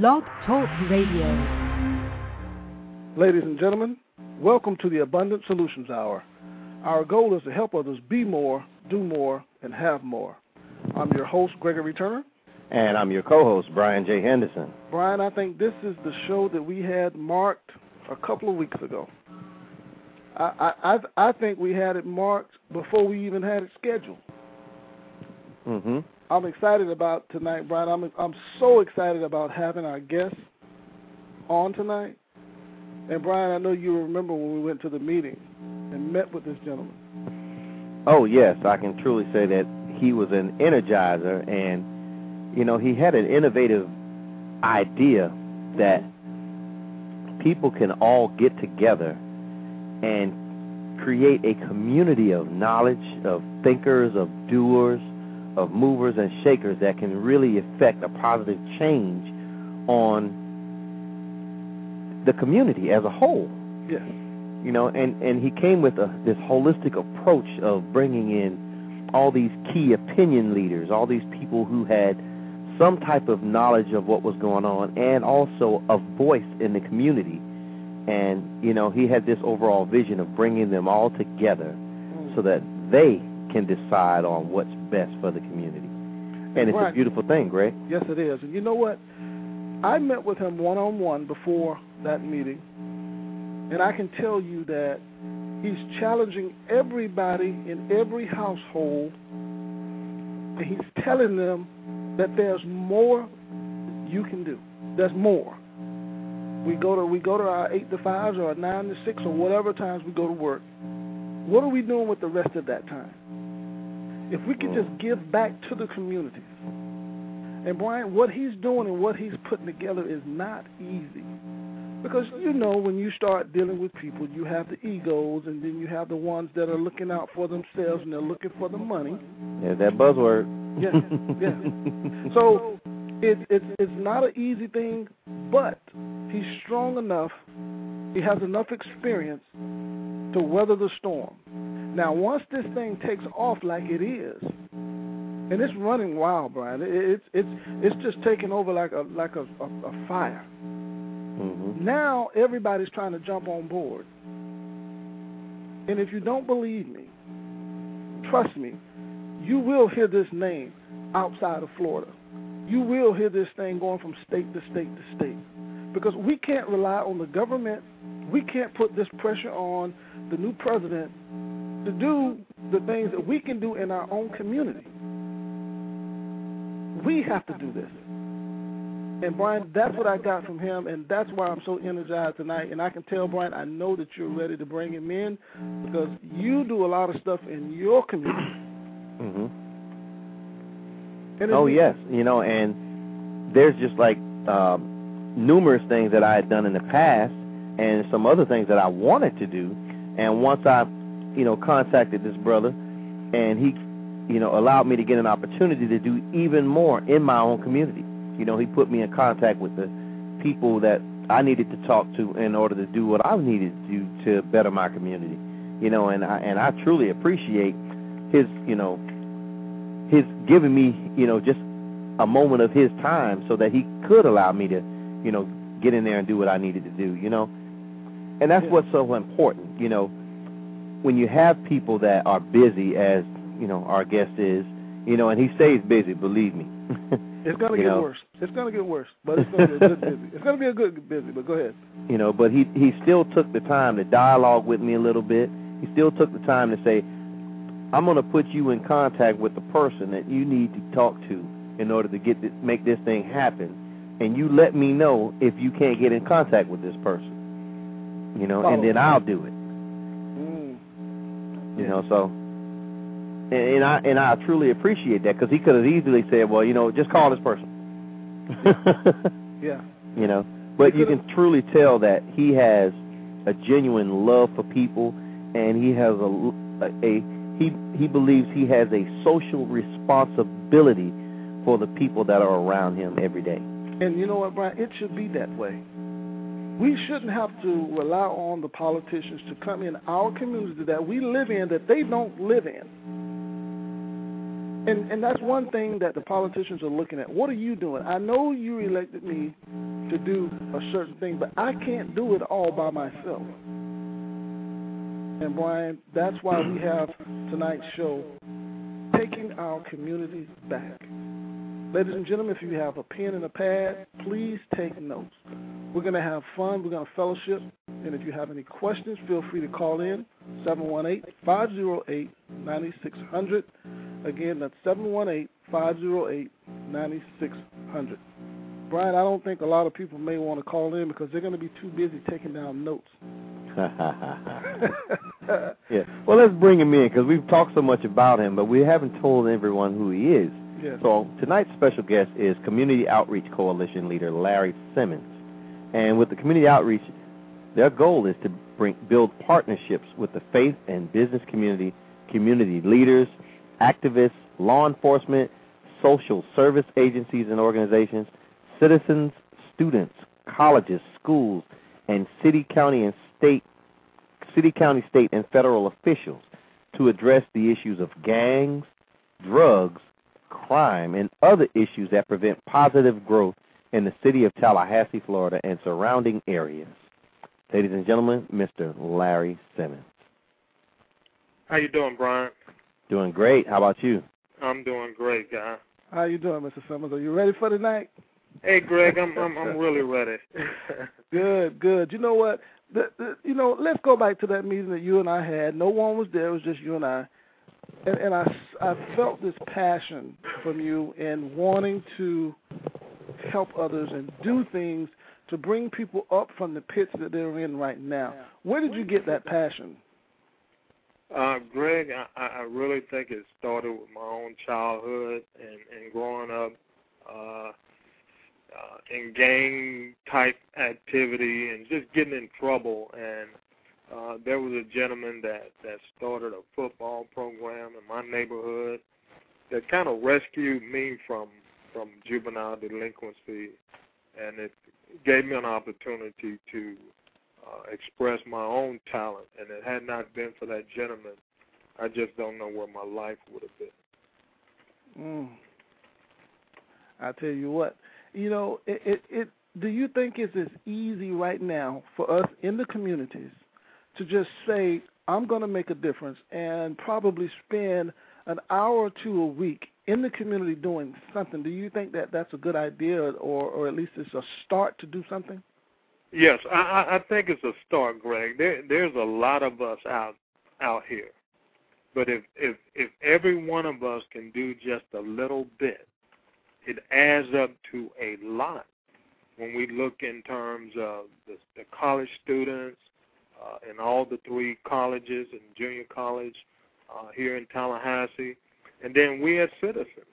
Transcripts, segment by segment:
Blog Talk Radio. Ladies and gentlemen, welcome to the Abundant Solutions Hour. Our goal is to help others be more, do more, and have more. I'm your host, Gregory Turner. And I'm your co host, Brian J. Henderson. Brian, I think this is the show that we had marked a couple of weeks ago. I, I, I think we had it marked before we even had it scheduled. Mm-hmm. I'm excited about tonight, Brian. I'm I'm so excited about having our guests on tonight. And Brian, I know you remember when we went to the meeting and met with this gentleman. Oh yes, I can truly say that he was an energizer, and you know he had an innovative idea that people can all get together and create a community of knowledge, of thinkers, of doers, of movers and shakers that can really effect a positive change on the community as a whole. Yes. You know, and and he came with a, this holistic approach of bringing in all these key opinion leaders, all these people who had some type of knowledge of what was going on, and also a voice in the community. And you know, he had this overall vision of bringing them all together mm. so that they can decide on what's best for the community. And it's right. a beautiful thing, Greg. Yes, it is. And you know what? I met with him one on one before that meeting, and I can tell you that he's challenging everybody in every household, and he's telling them that there's more you can do. There's more. We go to we go to our eight to fives or our nine to six or whatever times we go to work. What are we doing with the rest of that time? If we could mm. just give back to the communities. And Brian, what he's doing and what he's putting together is not easy. Because you know when you start dealing with people, you have the egos and then you have the ones that are looking out for themselves and they're looking for the money. Yeah, that buzzword. Yeah, yeah. So it, it's it's not an easy thing, but he's strong enough. He has enough experience to weather the storm. Now, once this thing takes off like it is, and it's running wild, Brian, it, it's it's it's just taking over like a like a, a, a fire. Mm-hmm. Now everybody's trying to jump on board, and if you don't believe me, trust me, you will hear this name outside of Florida. You will hear this thing going from state to state to state, because we can't rely on the government. We can't put this pressure on the new president to do the things that we can do in our own community. We have to do this. And Brian, that's what I got from him, and that's why I'm so energized tonight. And I can tell Brian, I know that you're ready to bring him in because you do a lot of stuff in your community. Mm-hmm. Oh yes, you know, and there's just like um, numerous things that I had done in the past, and some other things that I wanted to do. And once I, you know, contacted this brother, and he, you know, allowed me to get an opportunity to do even more in my own community. You know, he put me in contact with the people that I needed to talk to in order to do what I needed to do to better my community. You know, and I and I truly appreciate his, you know, his giving me, you know, just a moment of his time so that he could allow me to, you know, get in there and do what I needed to do, you know. And that's Yeah. what's so important, you know, when you have people that are busy as, you know, our guest is, you know, and he stays busy, believe me. It's gonna get know. worse. It's gonna get worse, but it's gonna be a good busy. It's gonna be a good busy. But go ahead. you know, but he he still took the time to dialogue with me a little bit. He still took the time to say, "I'm going to put you in contact with the person that you need to talk to in order to get this, make this thing happen, and you let me know if you can't get in contact with this person, you know, and oh. then I'll do it. You know." So, and, and I and I truly appreciate that because he could have easily said, "Well, you know, just call this person," Yeah. you know. But you can truly tell that he has a genuine love for people, and he has a, a he he believes he has a social responsibility for the people that are around him every day. And you know what, Brian? It should be that way. We shouldn't have to rely on the politicians to come in our community that we live in that they don't live in. and and that's one thing that the politicians are looking at. What are you doing? I know you elected me to do a certain thing, but I can't do it all by myself. And Brian, that's why we have tonight's show, taking our communities back. Ladies and gentlemen, if you have a pen and a pad, please take notes. We're going to have fun. We're going to fellowship. And if you have any questions, feel free to call in 718 508 9600. Again, that's 718 508 9600. Brian, I don't think a lot of people may want to call in because they're going to be too busy taking down notes. yeah. Well, let's bring him in because we've talked so much about him, but we haven't told everyone who he is. So tonight's special guest is Community Outreach Coalition leader Larry Simmons. And with the community outreach, their goal is to bring build partnerships with the faith and business community, community leaders, activists, law enforcement, social service agencies and organizations, citizens, students, colleges, schools, and city, county, and state city, county, state, and federal officials to address the issues of gangs, drugs, crime, and other issues that prevent positive growth in the city of Tallahassee, Florida, and surrounding areas. Ladies and gentlemen, Mr. Larry Simmons. How you doing, Brian? Doing great. How about you? I'm doing great, guy. How you doing, Mr. Simmons? Are you ready for tonight? Hey, Greg, I'm I'm I'm really ready. good, good. You know what? The, the, you know, let's go back to that meeting that you and I had. No one was there; it was just you and I. And, and I, I felt this passion from you in wanting to help others and do things to bring people up from the pits that they're in right now. Where did you get that passion? Uh, Greg, I, I really think it started with my own childhood and, and growing up uh, uh, in gang type activity and just getting in trouble. And uh, there was a gentleman that that started a football program in my neighborhood that kind of rescued me from from juvenile delinquency, and it gave me an opportunity to uh, express my own talent. And it had not been for that gentleman, I just don't know where my life would have been. Mm. I tell you what, you know, it, it, it. Do you think it's as easy right now for us in the communities to just say, "I'm going to make a difference," and probably spend an hour or two a week in the community doing something? Do you think that that's a good idea, or or at least it's a start to do something? Yes, I, I think it's a start, Greg. There, there's a lot of us out out here, but if if if every one of us can do just a little bit, it adds up to a lot. When we look in terms of the, the college students uh, in all the three colleges and junior college uh, here in Tallahassee, and then we as citizens.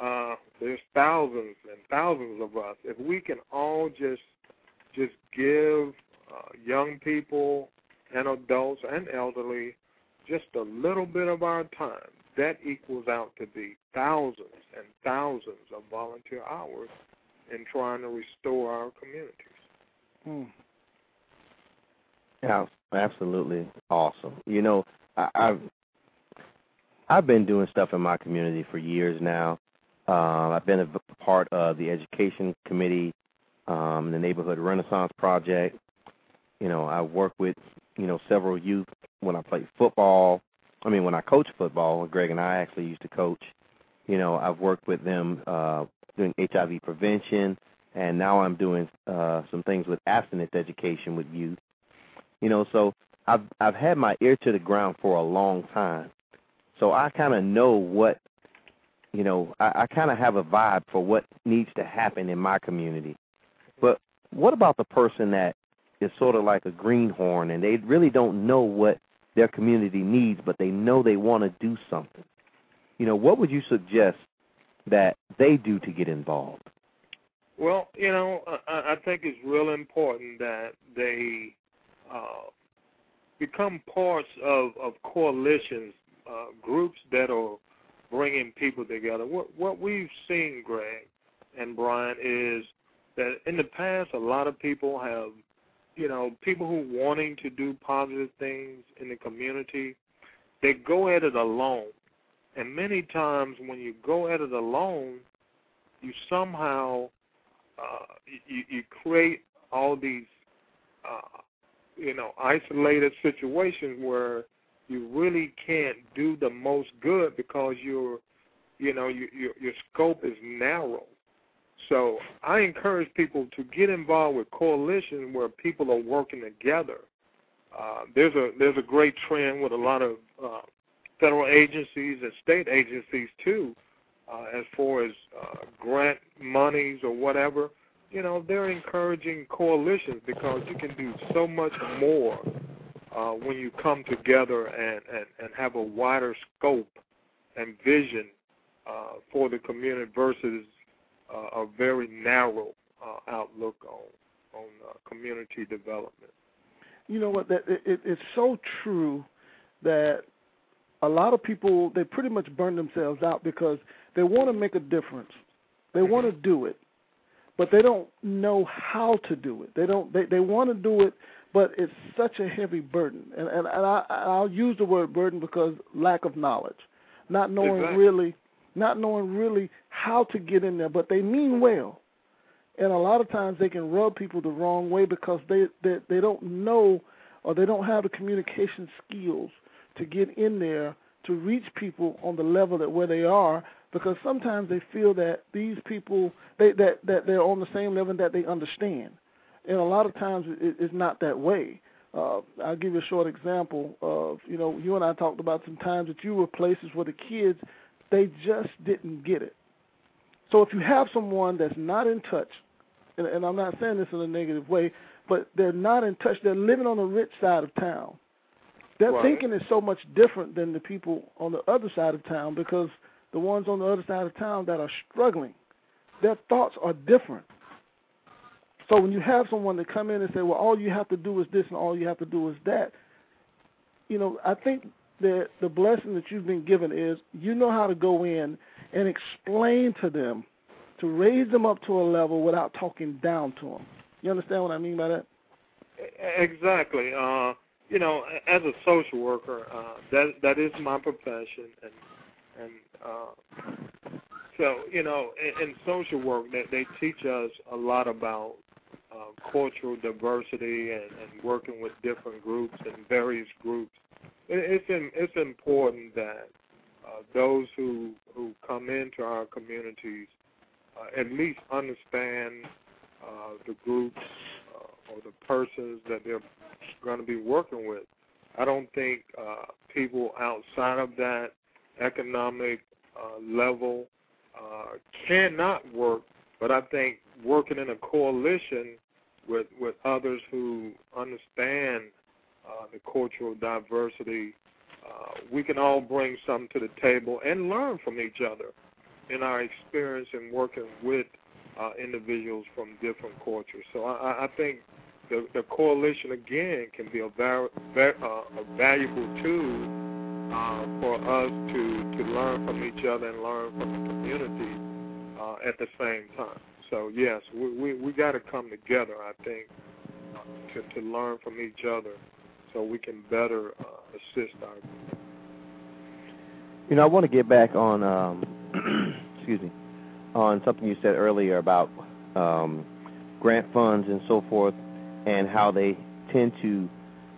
Uh, there's thousands and thousands of us. If we can all just just give uh, young people and adults and elderly just a little bit of our time, that equals out to be thousands and thousands of volunteer hours in trying to restore our communities. Hmm. Yeah, absolutely awesome. You know, I, I've I've been doing stuff in my community for years now. Uh, I've been a part of the education committee, um, the neighborhood renaissance project. You know, I work with you know several youth when I play football. I mean, when I coach football, Greg and I actually used to coach. You know, I've worked with them uh, doing HIV prevention, and now I'm doing uh, some things with abstinence education with youth. You know, so I've I've had my ear to the ground for a long time, so I kind of know what, you know, I, I kind of have a vibe for what needs to happen in my community. But what about the person that is sort of like a greenhorn and they really don't know what their community needs, but they know they want to do something? You know, what would you suggest that they do to get involved? Well, you know, I, I think it's real important that they uh, become parts of, of coalitions uh, groups that are bringing people together. What what we've seen, Greg and Brian, is that in the past a lot of people have, you know, people who wanting to do positive things in the community, they go at it alone, And many times when you go at it alone, you somehow uh, you, you create all these uh, you know isolated situations where you really can't do the most good because your you know your your, your scope is narrow. So I encourage people to get involved with coalitions where people are working together. Uh, there's a there's a great trend with a lot of uh, federal agencies and state agencies too, uh, as far as uh, grant monies or whatever. You know, they're encouraging coalitions because you can do so much more uh, when you come together and, and, and have a wider scope and vision uh, for the community versus uh, a very narrow uh, outlook on on uh, community development. You know what? That it, it's so true that a lot of people they pretty much burn themselves out because they want to make a difference. They mm-hmm. want to do it, but they don't know how to do it. They don't. They they want to do it, but it's such a heavy burden. And and, and I I'll use the word burden because lack of knowledge, not knowing exactly. really, not knowing really how to get in there. But they mean well, and a lot of times they can rub people the wrong way because they they they don't know or they don't have the communication skills to get in there to reach people on the level that where they are because sometimes they feel that these people they that that they're on the same level that they understand. And a lot of times it, it's not that way. Uh, I'll give you a short example of you know you and I talked about some times that you were places where the kids they just didn't get it. So if you have someone that's not in touch and, and I'm not saying this in a negative way but they're not in touch they're living on the rich side of town. Their right. thinking is so much different than the people on the other side of town because the ones on the other side of town that are struggling, their thoughts are different. So when you have someone to come in and say, "Well, all you have to do is this and all you have to do is that," you know, I think that the blessing that you've been given is you know how to go in and explain to them to raise them up to a level without talking down to them. You understand what I mean by that? Exactly. Uh, you know, as a social worker, uh, that that is my profession, and and uh, so you know, in, in social work, they, they teach us a lot about uh, cultural diversity and, and working with different groups and various groups. It, it's in, it's important that uh, those who who come into our communities uh, at least understand uh, the groups uh, or the persons that they're going to be working with. I don't think uh, people outside of that economic uh, level uh, cannot work, but I think working in a coalition with with others who understand uh, the cultural diversity, uh, we can all bring something to the table and learn from each other in our experience in working with uh, individuals from different cultures. So I, I think the, the coalition again can be a, var- va- uh, a valuable tool uh, for us to, to learn from each other and learn from the community uh, at the same time. So yes, we we, we got to come together. I think uh, to to learn from each other, so we can better uh, assist our. You know, I want to get back on, um, excuse me, on something you said earlier about um, grant funds and so forth and how they tend to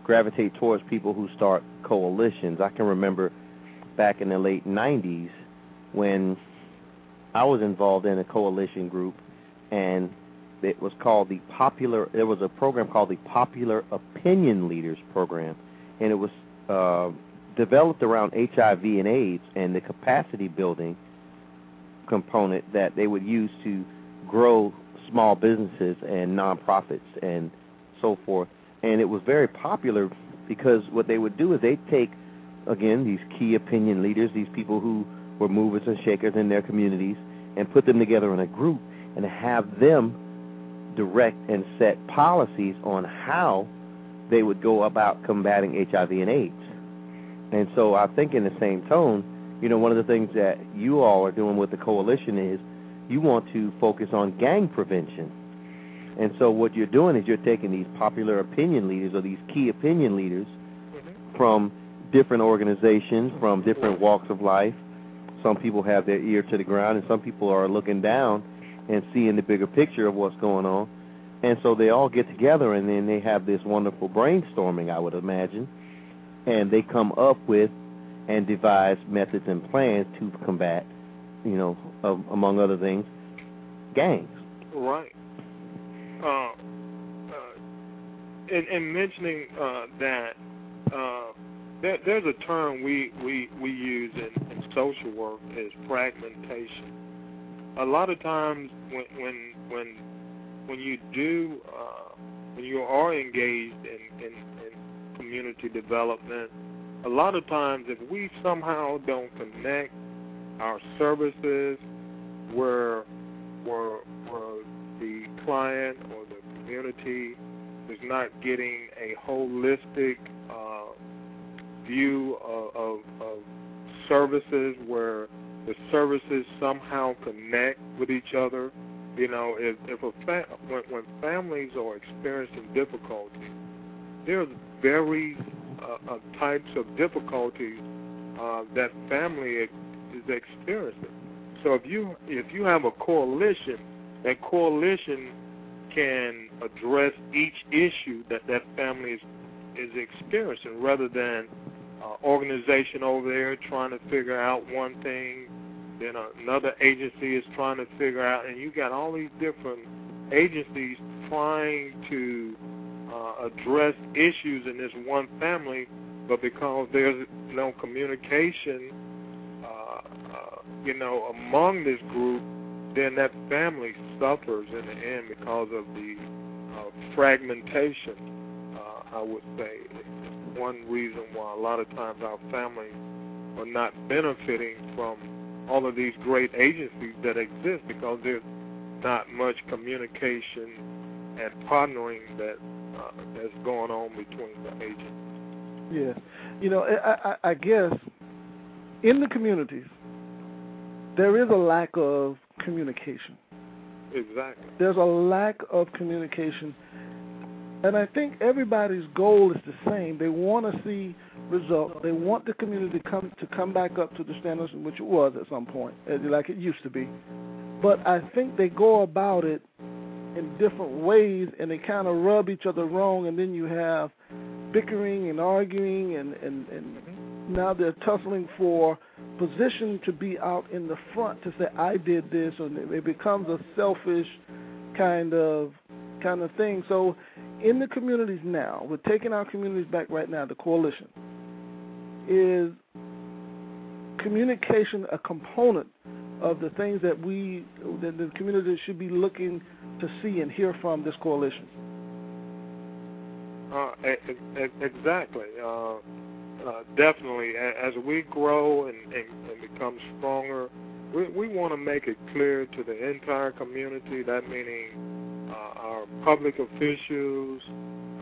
gravitate towards people who start coalitions. I can remember back in the late 90s when I was involved in a coalition group and it was called the popular there was a program called the popular opinion leaders program and it was uh, developed around HIV and AIDS and the capacity building component that they would use to grow small businesses and nonprofits and so forth. And it was very popular because what they would do is they'd take, again, these key opinion leaders, these people who were movers and shakers in their communities, and put them together in a group and have them direct and set policies on how they would go about combating HIV and AIDS. And so I think in the same tone, you know, one of the things that you all are doing with the coalition is you want to focus on gang prevention and so what you're doing is you're taking these popular opinion leaders or these key opinion leaders mm-hmm. from different organizations, from different walks of life, some people have their ear to the ground, and some people are looking down and seeing the bigger picture of what's going on. And so they all get together, and then they have this wonderful brainstorming, I would imagine, and they come up with and devise methods and plans to combat, you know, uh, among other things, gangs. Right. Uh, uh, in, in mentioning uh, that, uh, there, there's a term we, we, we use in, in social work is fragmentation. A lot of times when when when when you do uh, when you are engaged in, in, in community development, a lot of times if we somehow don't connect our services where where the client or the community is not getting a holistic uh, view of, of, of services where the services somehow connect with each other. You know, if, if a fa- when, when families are experiencing difficulty, there's very uh, uh, types of difficulties uh, that family is experiencing. So if you if you have a coalition, that coalition can address each issue that that family is is experiencing, rather than uh, organization over there trying to figure out one thing, then another agency is trying to figure out, and you got all these different agencies trying to uh, address issues in this one family, but because there's no communication, uh, uh, you know, among this group, then that family suffers in the end because of the uh, fragmentation. Uh, I would say one reason why a lot of times our families are not benefiting from all of these great agencies that exist because there's not much communication and partnering that uh, that's going on between the agents. Yeah, you know, I, I, I guess in the communities there is a lack of communication. Exactly. There's a lack of communication and I think everybody's goal is the same. They want to see results. They want the community to come to come back up to the standards in which it was at some point, like it used to be. But I think they go about it in different ways, and they kind of rub each other wrong, and then you have bickering and arguing, and and and mm-hmm. now they're tussling for position to be out in the front to say I did this, and it becomes a selfish kind of kind of thing. So in the communities now, we're taking our communities back right now, the coalition, is communication a component of the things that we, that the community should be looking to see and hear from this coalition? Uh, exactly. Uh, uh, definitely. As we grow and, and, and become stronger, we, we want to make it clear to the entire community, that meaning uh, our public officials,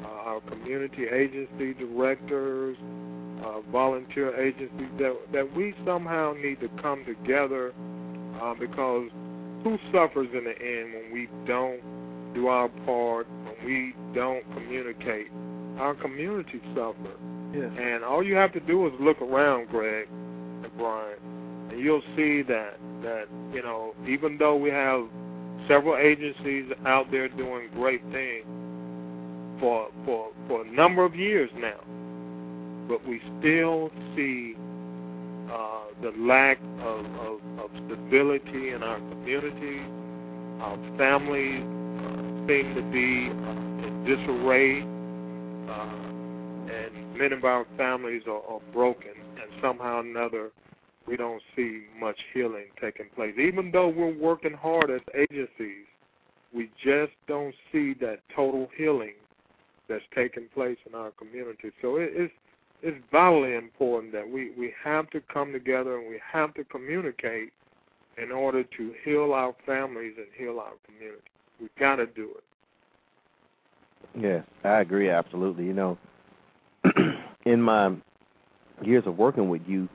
uh, our community agency directors, uh, volunteer agencies, that, that we somehow need to come together because who suffers in the end when we don't do our part, when we don't communicate? Our community suffers. And all you have to do is look around, Greg and Brian, and you'll see that that you know even though we have several agencies out there doing great things for for for a number of years now, but we still see uh, the lack of, of, of stability in our community. Our families uh, seem to be uh, in disarray, uh, many of our families are, are broken, and somehow or another we don't see much healing taking place. Even though we're working hard as agencies, we just don't see that total healing that's taking place in our community. So it, it's it's vitally important that we, we have to come together and we have to communicate in order to heal our families and heal our community. We've got to do it. Yes, I agree absolutely. You know, in my years of working with youth,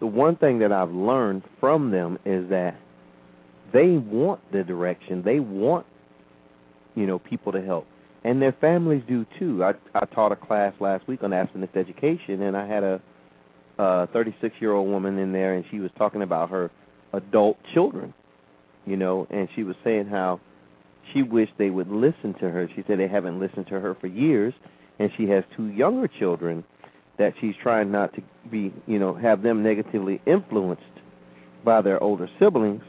the one thing that I've learned from them is that they want the direction. They want, you know, people to help. And their families do too. I I taught a class last week on abstinence education and I had a a 36 year old woman in there, and she was talking about her adult children, you know, and she was saying how she wished they would listen to her. She said they haven't listened to her for years, and she has two younger children that she's trying not to be, you know, have them negatively influenced by their older siblings,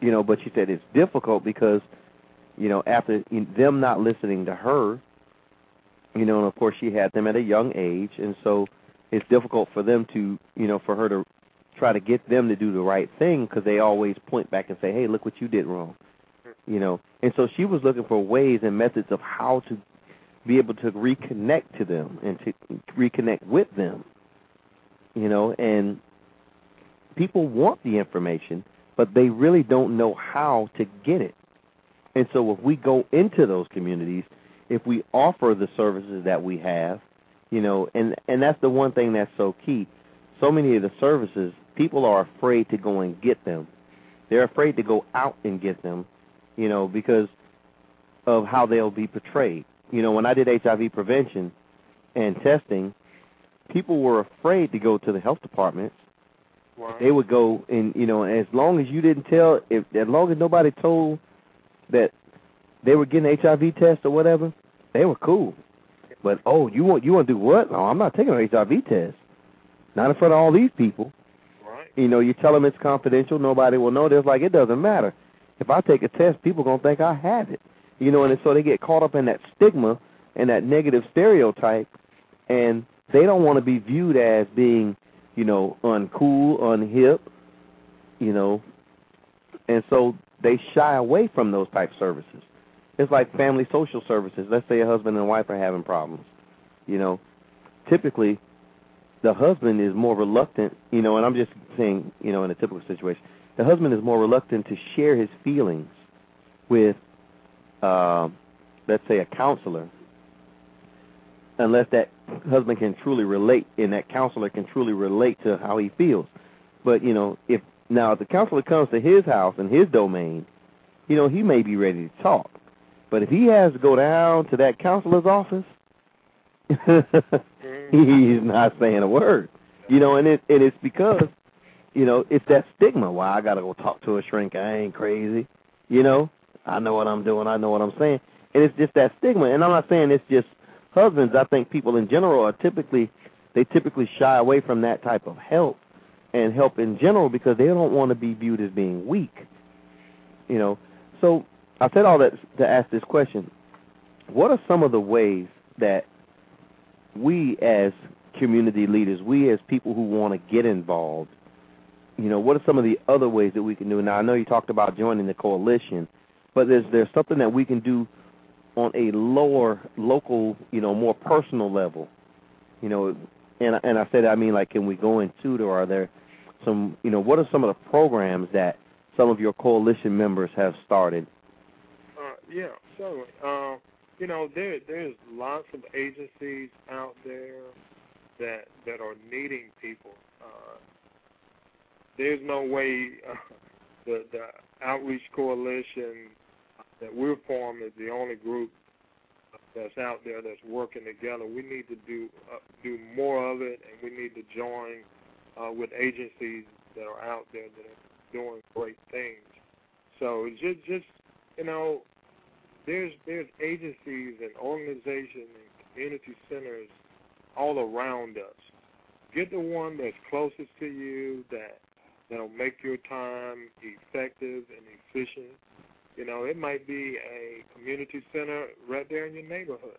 you know. But she said it's difficult because, you know, after them not listening to her, you know, and of course she had them at a young age, and so it's difficult for them to, you know, for her to try to get them to do the right thing because they always point back and say, "Hey, look what you did wrong," mm-hmm. you know. And so she was looking for ways and methods of how to be able to reconnect to them and to reconnect with them, you know. And people want the information, but they really don't know how to get it. And so if we go into those communities, if we offer the services that we have, you know, and and that's the one thing that's so key. So many of the services, people are afraid to go and get them. They're afraid to go out and get them, you know, because of how they'll be portrayed. You know, when I did HIV prevention and testing, people were afraid to go to the health departments Right. they would go and you know as long as you didn't tell if as long as nobody told that they were getting HIV test or whatever, they were cool. But oh, you want you want to do what? No, I'm not taking an HIV test. Not in front of all these people. Right. You know, you tell them it's confidential, nobody will know. It's like it doesn't matter. If I take a test, people gonna think I have it. You know, and so they get caught up in that stigma and that negative stereotype, and they don't want to be viewed as being, you know, uncool, unhip, you know, and so they shy away from those type services. It's like family social services. Let's say a husband and wife are having problems. You know, typically the husband is more reluctant, you know, and I'm just saying, you know, in a typical situation, the husband is more reluctant to share his feelings with, uh, let's say, a counselor, unless that husband can truly relate and that counselor can truly relate to how he feels. But you know, if now if the counselor comes to his house and his domain, you know, he may be ready to talk. But if he has to go down to that counselor's office, he's not saying a word. You know, and it and it's because, you know, it's that stigma. Why I gotta go talk to a shrink? I ain't crazy. You know, I know what I'm doing. I know what I'm saying. And it's just that stigma. And I'm not saying it's just husbands. I think people in general are typically they typically shy away from that type of help and help in general because they don't want to be viewed as being weak. You know, so I said all that to ask this question: What are some of the ways that we as community leaders, we as people who want to get involved, you know, what are some of the other ways that we can do? Now, I know you talked about joining the coalition, but there's there's something that we can do on a lower, local, you know, more personal level, you know, and and I said, I mean, like, can we go and tutor? Are there some, you know, what are some of the programs that some of your coalition members have started? Uh, yeah, certainly. Uh, you know, there there's lots of agencies out there that that are needing people. Uh, there's no way uh, the the outreach coalition that we're forming is the only group that's out there that's working together. We need to do uh, do more of it, and we need to join uh, with agencies that are out there that are doing great things. So just just you know, there's there's agencies and organizations and community centers all around us. Get the one that's closest to you that that'll make your time effective and efficient. You know, it might be a community center right there in your neighborhood.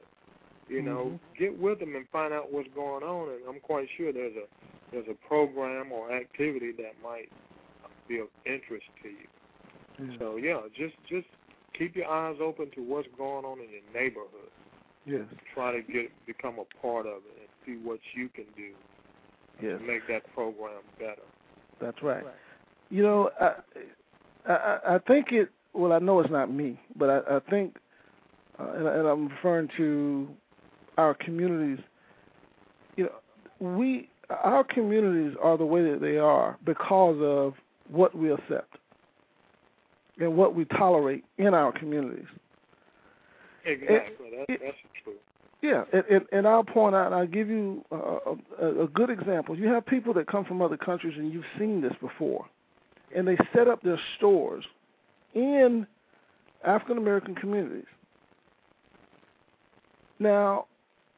You know, Mhm. get with them and find out what's going on, and I'm quite sure there's a there's a program or activity that might be of interest to you. Yeah. So yeah, just just keep your eyes open to what's going on in your neighborhood. Yes. Try to get become a part of it and see what you can do Yes. to make that program better. That's right. You know, I, I I think it. Well, I know it's not me, but I, I think, uh, and, and I'm referring to our communities. You know, we our communities are the way that they are because of what we accept and what we tolerate in our communities. Exactly. That, that's true. Yeah, and, and, and I'll point out, and I'll give you a, a, a good example. You have people that come from other countries, and you've seen this before, and they set up their stores in African American communities. Now,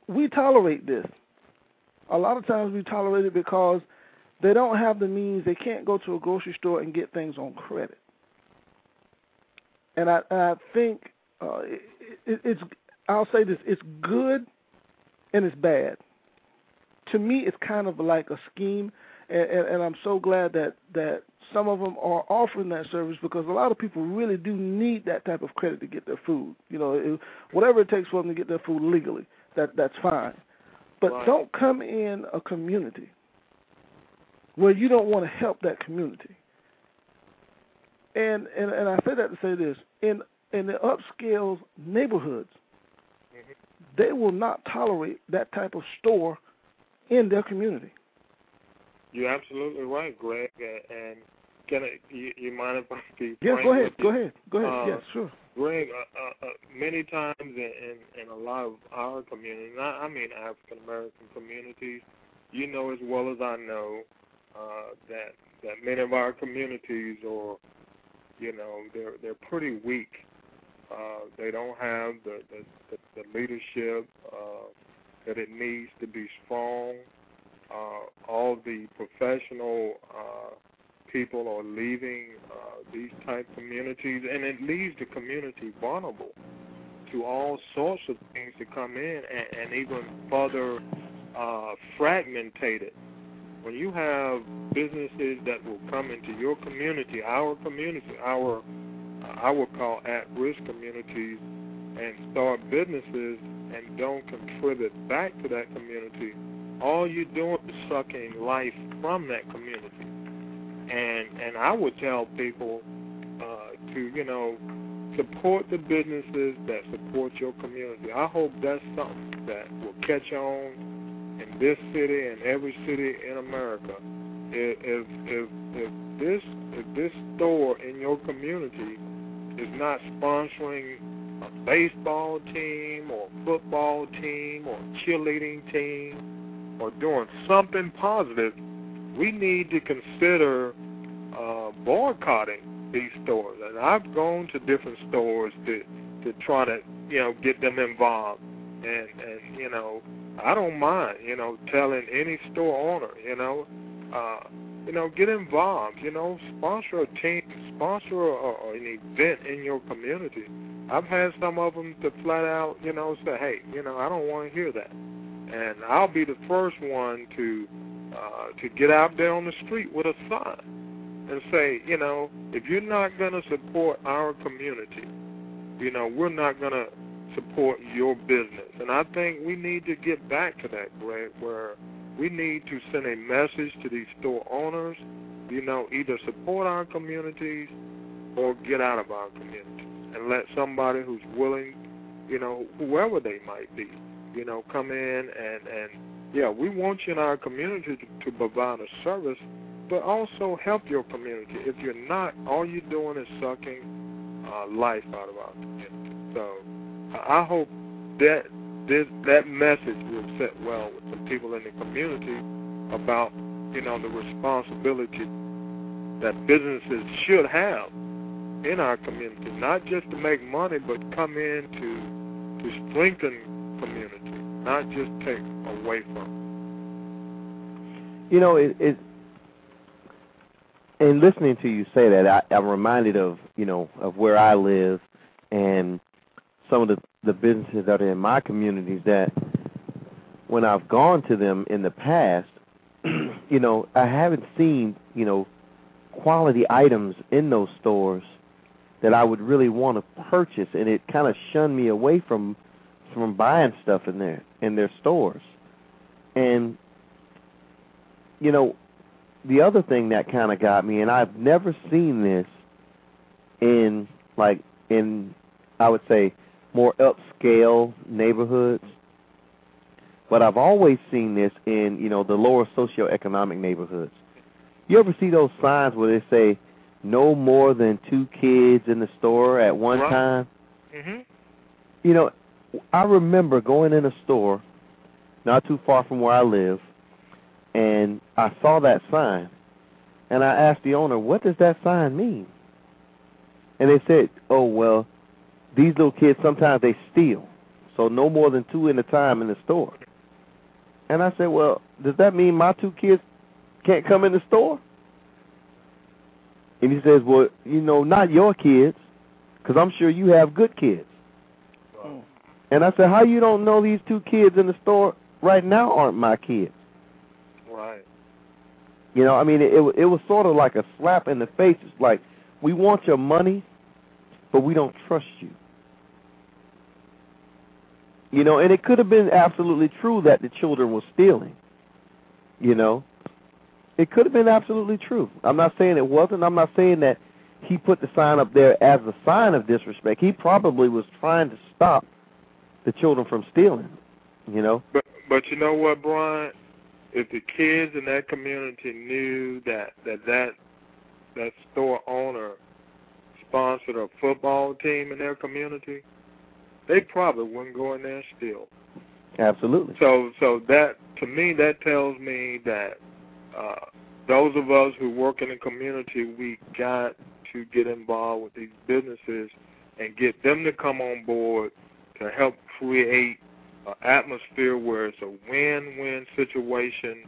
we tolerate this. A lot of times we tolerate it because they don't have the means. They can't go to a grocery store and get things on credit. And I, and I think uh, it, it, it's. I'll say this: it's good and it's bad. To me, it's kind of like a scheme, and, and, and I'm so glad that that some of them are offering that service because a lot of people really do need that type of credit to get their food. You know, it, whatever it takes for them to get their food legally, that that's fine. But right. don't come in a community where you don't want to help that community. And and and I say that to say this in in the upscale neighborhoods, mm-hmm. they will not tolerate that type of store in their community. You're absolutely right, Greg. And can I, you, you mind if I be? Yes, go ahead. Go ahead. Go ahead. go Uh, yes, sure. Greg, uh, uh, uh, many times in, in in a lot of our communities, I, I mean African American communities, you know as well as I know uh, that that many of our communities are, you know, they're they're pretty weak. Uh, they don't have the the, the, the leadership uh, that it needs to be strong. Uh, all the professional uh, people are leaving uh, these type communities, and it leaves the community vulnerable to all sorts of things to come in and, and even further uh. When you have businesses that will come into your community, our community, our I would call at-risk communities, and start businesses and don't contribute back to that community, all you're doing is sucking life from that community. And and I would tell people uh, to you know support the businesses that support your community. I hope that's something that will catch on in this city and every city in America. If if if this if this store in your community is not sponsoring a baseball team or football team or cheerleading team or doing something positive, we need to consider uh, boycotting these stores. And I've gone to different stores to to try to you know get them involved. And and you know I don't mind you know telling any store owner you know uh, you know, get involved. You know, sponsor a team, sponsor a, a, an event in your community. I've had some of them to flat out, you know, say, hey, you know, I don't want to hear that, and I'll be the first one to uh, to get out there on the street with a sign and say, you know, if you're not going to support our community, you know, we're not going to support your business. And I think we need to get back to that, Greg, where we need to send a message to these store owners, you know, either support our communities or get out of our communities and let somebody who's willing, you know, whoever they might be, you know, come in and and yeah, we want you in our community to, to provide a service, but also help your community. If you're not, all you're doing is sucking uh, life out of our community. So I hope that this that message will sit well with the people in the community about you know the responsibility that businesses should have in our community, not just to make money, but come in to to strengthen community, not just take away from. You know, it, it in listening to you say that, I, I'm reminded of you know of where I live and some of the the businesses that are in my communities that when I've gone to them in the past, you know, I haven't seen, you know, quality items in those stores that I would really want to purchase and it kind of shunned me away from from buying stuff in there in their stores. And you know, the other thing that kind of got me and I've never seen this in like in I would say more upscale neighborhoods. But I've always seen this in, you know, the lower socioeconomic neighborhoods. You ever see those signs where they say no more than two kids in the store at one right. time? Mhm. You know, I remember going in a store not too far from where I live, and I saw that sign, and I asked the owner, "What does that sign mean?" And they said, "Oh well, these little kids sometimes they steal, so no more than two in a time in the store." And I said, "Well, does that mean my two kids can't come in the store?" And he says, "Well, you know, not your kids, because I'm sure you have good kids." And I said, "How you don't know these two kids in the store right now aren't my kids?" Right. You know, I mean, it it was sort of like a slap in the face. It's like we want your money, but we don't trust you. You know, and it could have been absolutely true that the children were stealing. You know, it could have been absolutely true. I'm not saying it wasn't. I'm not saying that he put the sign up there as a sign of disrespect. He probably was trying to stop the children from stealing. You know. But but you know what, Brian? If the kids in that community knew that that that that store owner sponsored a football team in their community, they probably wouldn't go in there and steal. Absolutely. So so that to me that tells me that uh those of us who work in the community we got to get involved with these businesses and get them to come on board to help create an atmosphere where it's a win-win situation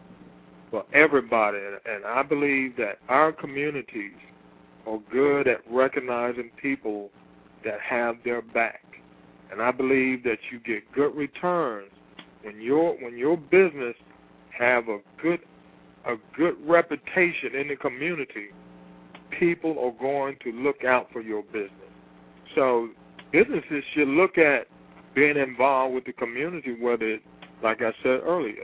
for everybody. And, I believe that our communities are good at recognizing people that have their back. And I believe that you get good returns when your when your business have a good a good reputation in the community. People are going to look out for your business. So businesses should look at being involved with the community, whether, like I said earlier,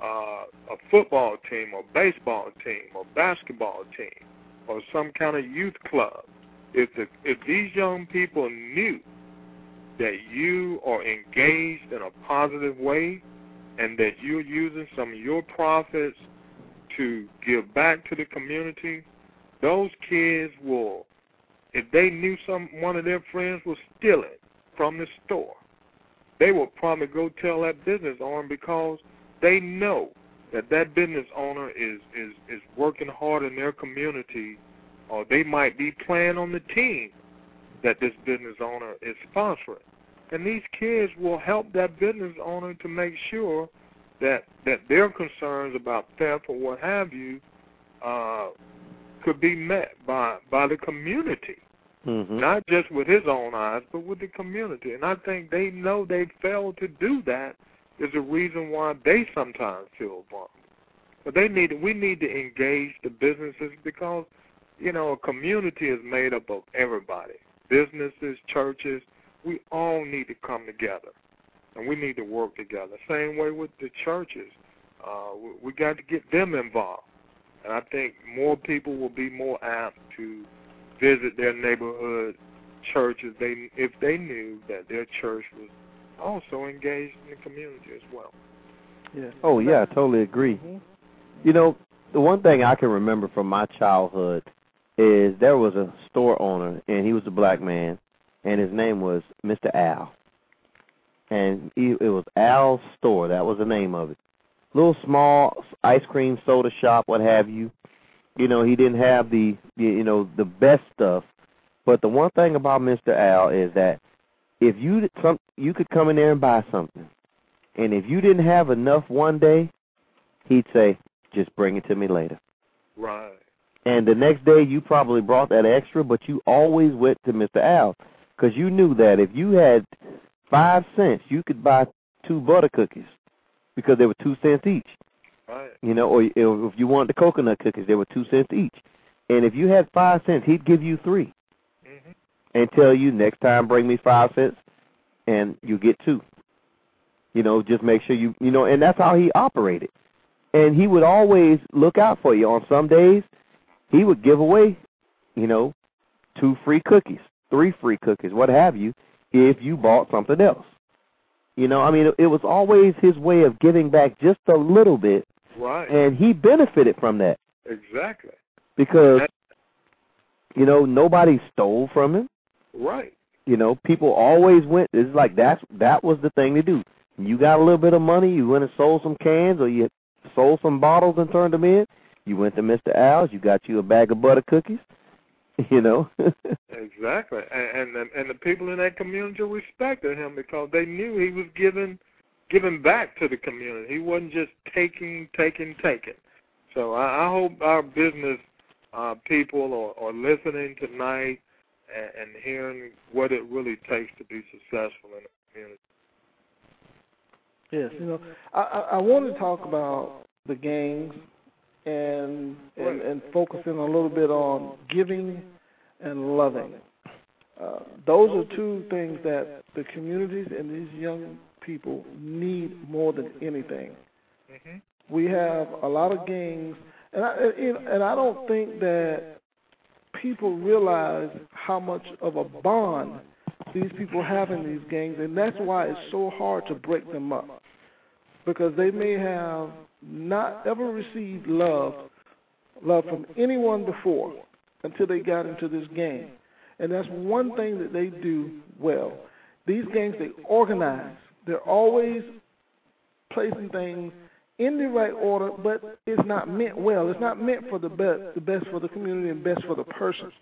uh, a football team or baseball team or basketball team or some kind of youth club. If the if these young people knew that you are engaged in a positive way and that you're using some of your profits to give back to the community, those kids will if they knew some one of their friends was stealing from the store, they will probably go tell that business owner because they know that that business owner is is is working hard in their community, or they might be playing on the team that this business owner is sponsoring. And these kids will help that business owner to make sure that that their concerns about theft or what have you uh, could be met by by the community, mm-hmm. not just with his own eyes, but with the community. And I think they know they failed to do that is a reason why they sometimes feel vulnerable. But they need we need to engage the businesses because you know a community is made up of everybody, businesses, churches. We all need to come together, and we need to work together. Same way with the churches, uh, we, we got to get them involved, and I think more people will be more apt to visit their neighborhood churches. They if they knew that their church was also engaged in the community as well. Yeah. Oh yeah, I totally agree. Mhm. You know, the one thing I can remember from my childhood is there was a store owner and he was a black man and his name was Mr. Al. And he, it was Al's store, that was the name of it. Little small ice cream soda shop, what have you. You know, he didn't have the you know, the best stuff. But the one thing about Mr. Al is that if you some you could come in there and buy something. And if you didn't have enough one day, he'd say, just bring it to me later. Right. And the next day you probably brought that extra, but you always went to Mr. Al because you knew that if you had five cents, you could buy two butter cookies because they were two cents each. Right. You know, or if you wanted the coconut cookies, they were two cents each. And if you had five cents, he'd give you three hmm and tell you next time bring me five cents, and you get two. You know, just make sure you you know, and that's how he operated. And he would always look out for you. On some days, he would give away, you know, two free cookies, three free cookies, what have you, if you bought something else. You know, I mean, it was always his way of giving back just a little bit, Right. and he benefited from that exactly. because, That- you know, nobody stole from him. Right. You know, people always went. It's like that's that was the thing to do. You got a little bit of money, you went and sold some cans, or you sold some bottles and turned them in. You went to Mr. Al's, you got you a bag of butter cookies. You know. exactly, and and the, and the people in that community respected him because they knew he was giving giving back to the community. He wasn't just taking, taking, taking. So I, I hope our business uh, people are, are listening tonight and, and hearing what it really takes to be successful in the community. Yes, you know, I, I, want to talk about the gangs and and, and focusing a little bit on giving and loving. Uh, those are two things that the communities and these young people need more than anything. Mm-hmm. We have a lot of gangs, and I and I don't think that people realize how much of a bond these people have in these gangs, and that's why it's so hard to break them up because they may have not ever received love love from anyone before until they got into this gang. And that's one thing that they do well. These gangs they organize. They're always placing things in the right order, but it's not meant well. It's not meant for the best, the best for the community and best for the person.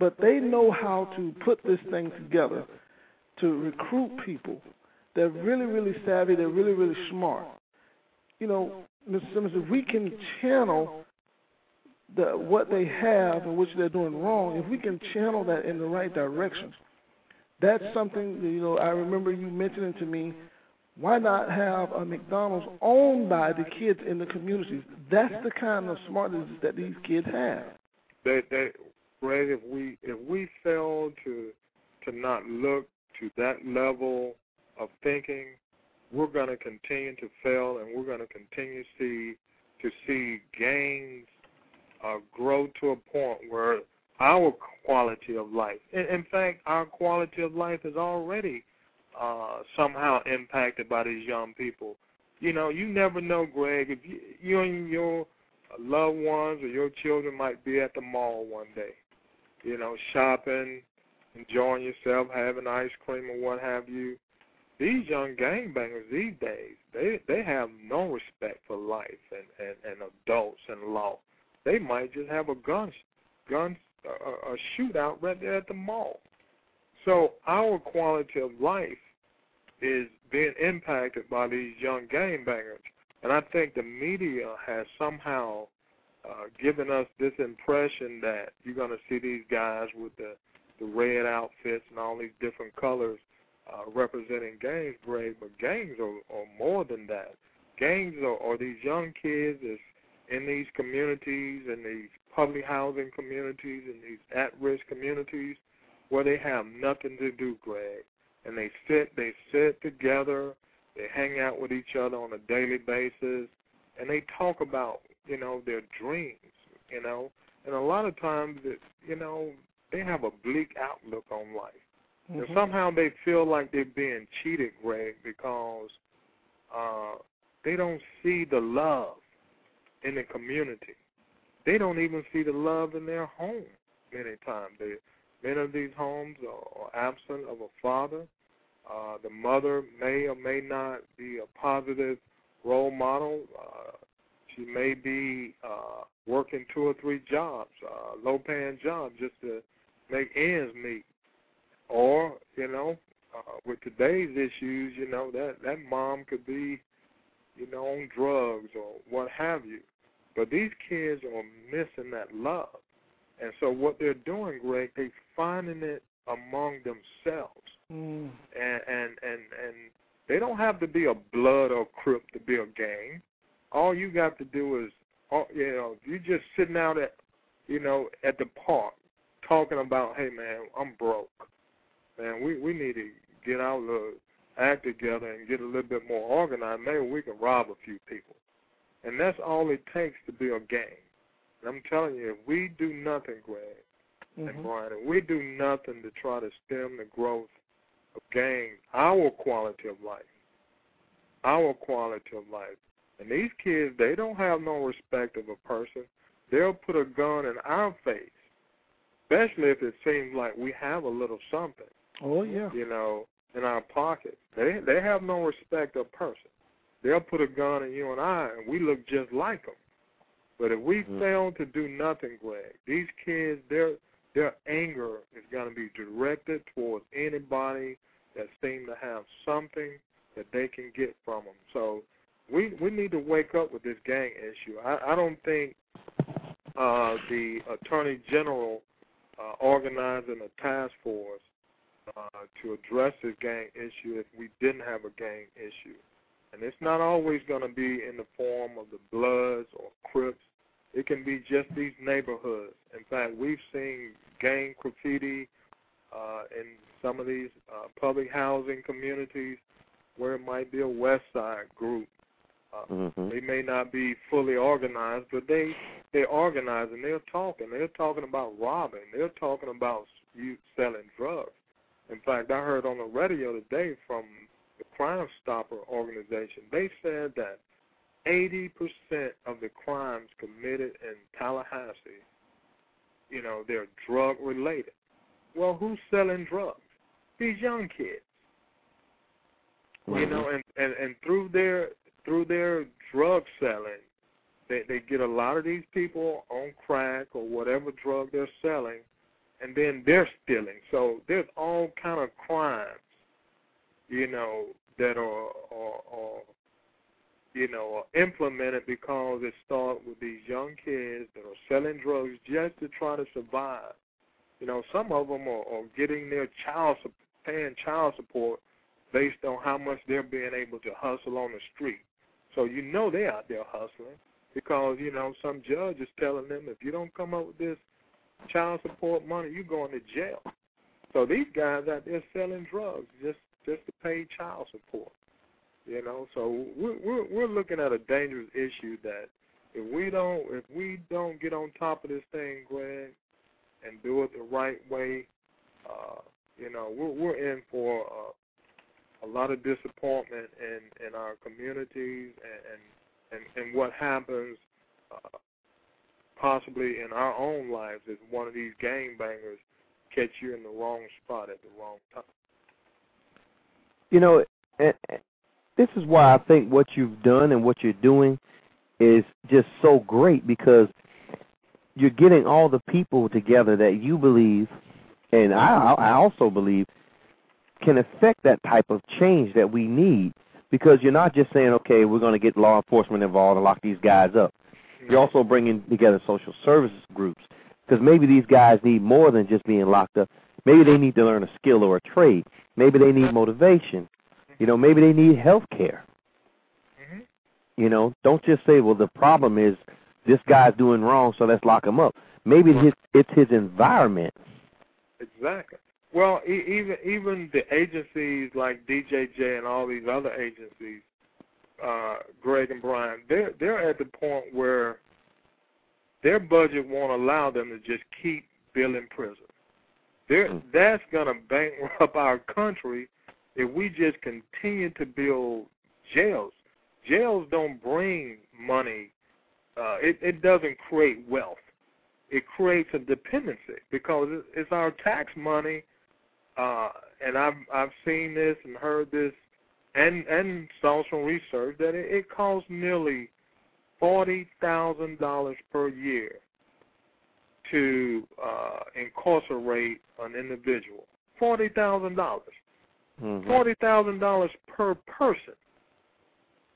But they know how to put this thing together to recruit people. They're really, really savvy. They're really, really smart. You know, Mr. Simmons, if we can channel the what they have and which they're doing wrong, if we can channel that in the right direction, that's something you know. I remember you mentioning to me why not have a McDonald's owned by the kids in the communities? That's the kind of smartness that these kids have. They, they, Greg, if we if we fail to to not look to that level of thinking, we're going to continue to fail, and we're going to continue to see to see gangs uh, grow to a point where our quality of life, in, fact, our quality of life is already uh, somehow impacted by these young people. You know, you never know, Greg. If you, you and your loved ones or your children might be at the mall one day, you know, shopping, enjoying yourself, having ice cream or what have you. These young gangbangers these days, they they have no respect for life and and, and adults and law. They might just have a gun gun a, a shootout right there at the mall. So our quality of life is being impacted by these young gangbangers. And I think the media has somehow uh, given us this impression that you're going to see these guys with the the red outfits and all these different colors uh, representing gangs, Greg. But gangs are, are more than that. Gangs are, are these young kids that's in these communities, in these public housing communities, in these at-risk communities, where they have nothing to do, Greg and they sit they sit together, they hang out with each other on a daily basis, and they talk about you know their dreams, you know, and a lot of times it, you know they have a bleak outlook on life. Mm-hmm. And somehow they feel like they're being cheated, Greg, because uh, they don't see the love in the community. They don't even see the love in their home many times. They Many of these homes are, absent of a father. Uh, the mother may or may not be a positive role model. Uh, she may be uh, working two or three jobs, uh, low-paying jobs, just to make ends meet. Or, you know, uh, with today's issues, you know that that mom could be, you know, on drugs or what have you. But these kids are missing that love. And so what they're doing, Greg, they're finding it among themselves. Mm. And and and and they don't have to be a blood or crip to be a gang. All you got to do is, you know, you just sitting out at, you know, at the park talking about, hey man, I'm broke. Man, we we need to get our little act together and get a little bit more organized. Maybe we can rob a few people. And that's all it takes to be a gang. I'm telling you, if we do nothing, Greg mm-hmm. and Brian, if we do nothing to try to stem the growth of gangs, our quality of life, our quality of life. And these kids, they don't have no respect of a person. They'll put a gun in our face, especially if it seems like we have a little something. Oh yeah. You know, in our pockets. They they have no respect of a person. They'll put a gun in you and I, and we look just like them. But if we Mhm. fail to do nothing, Greg, these kids, their their anger is going to be directed towards anybody that seem to have something that they can get from them. So we we need to wake up with this gang issue. I, I don't think uh, the attorney general uh, organizing a task force uh, to address this gang issue if we didn't have a gang issue. And it's not always going to be in the form of the Bloods or Crips. It can be just these neighborhoods. In fact, we've seen gang graffiti uh, in some of these uh, public housing communities where it might be a West Side group. Uh, Mhm. they may not be fully organized, but they they're organized and they're talking. They're talking about robbing. They're talking about you selling drugs. In fact, I heard on the radio today from the Crime Stopper organization. They said that 80% of the crimes committed in Tallahassee, you know, they're drug related. Well, who's selling drugs? These young kids. You know, and, and and through their through their drug selling, they they get a lot of these people on crack or whatever drug they're selling, and then they're stealing. So there's all kind of crimes, you know, that are are, are you know are implemented because it starts with these young kids that are selling drugs just to try to survive. You know, some of them are, are getting their child paying child support based on how much they're being able to hustle on the street. So you know they're out there hustling because, you know, some judge is telling them if you don't come up with this child support money, you're going to jail. So these guys out there selling drugs just just to pay child support. You know, so we're we're, we're looking at a dangerous issue that if we don't if we don't get on top of this thing, Greg, and do it the right way, uh, you know, we're we're in for uh, a lot of disappointment in in our communities and and and, what happens uh, possibly in our own lives if one of these gang bangers catch you in the wrong spot at the wrong time. You know, this is why I think what you've done and what you're doing is just so great because you're getting all the people together that you believe, and I, I also believe, can affect that type of change that we need. Because you're not just saying, okay, we're going to get law enforcement involved and lock these guys up. You're also bringing together social services groups because maybe these guys need more than just being locked up. Maybe they need to learn a skill or a trade. Maybe they need motivation. You know, maybe they need health care. Mhm. You know, don't just say, well, the problem is this guy's doing wrong, so let's lock him up. Maybe it's his, it's his environment. Exactly. Well, e- even even the agencies like DJJ and all these other agencies, uh, Greg and Brian, they're they're at the point where their budget won't allow them to just keep building prisons. They're, Mm. that's going to bankrupt our country if we just continue to build jails. Jails don't bring money. Uh, it, it doesn't create wealth. It creates a dependency because it's our tax money. Uh, and I've I've seen this and heard this, and and saw some research that it, it costs nearly forty thousand dollars per year to uh, incarcerate an individual. Forty thousand dollars. Mhm. Forty thousand dollars per person.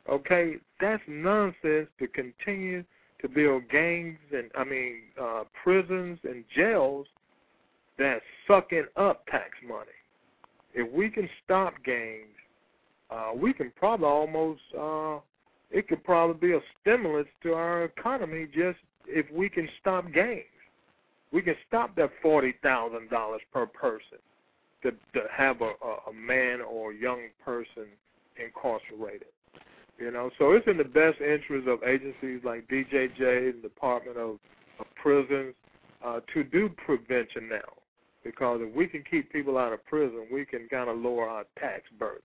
Okay, that's nonsense to continue to build gangs and I mean uh, prisons and jails that's sucking up tax money. If we can stop gangs, uh, we can probably almost uh, it could probably be a stimulus to our economy just if we can stop gangs. We can stop that forty thousand dollars per person to to have a, a, a man or young person incarcerated. You know, so it's in the best interest of agencies like DJJ, the Department of, of Prisons, uh, to do prevention now. Because if we can keep people out of prison, we can kind of lower our tax burden,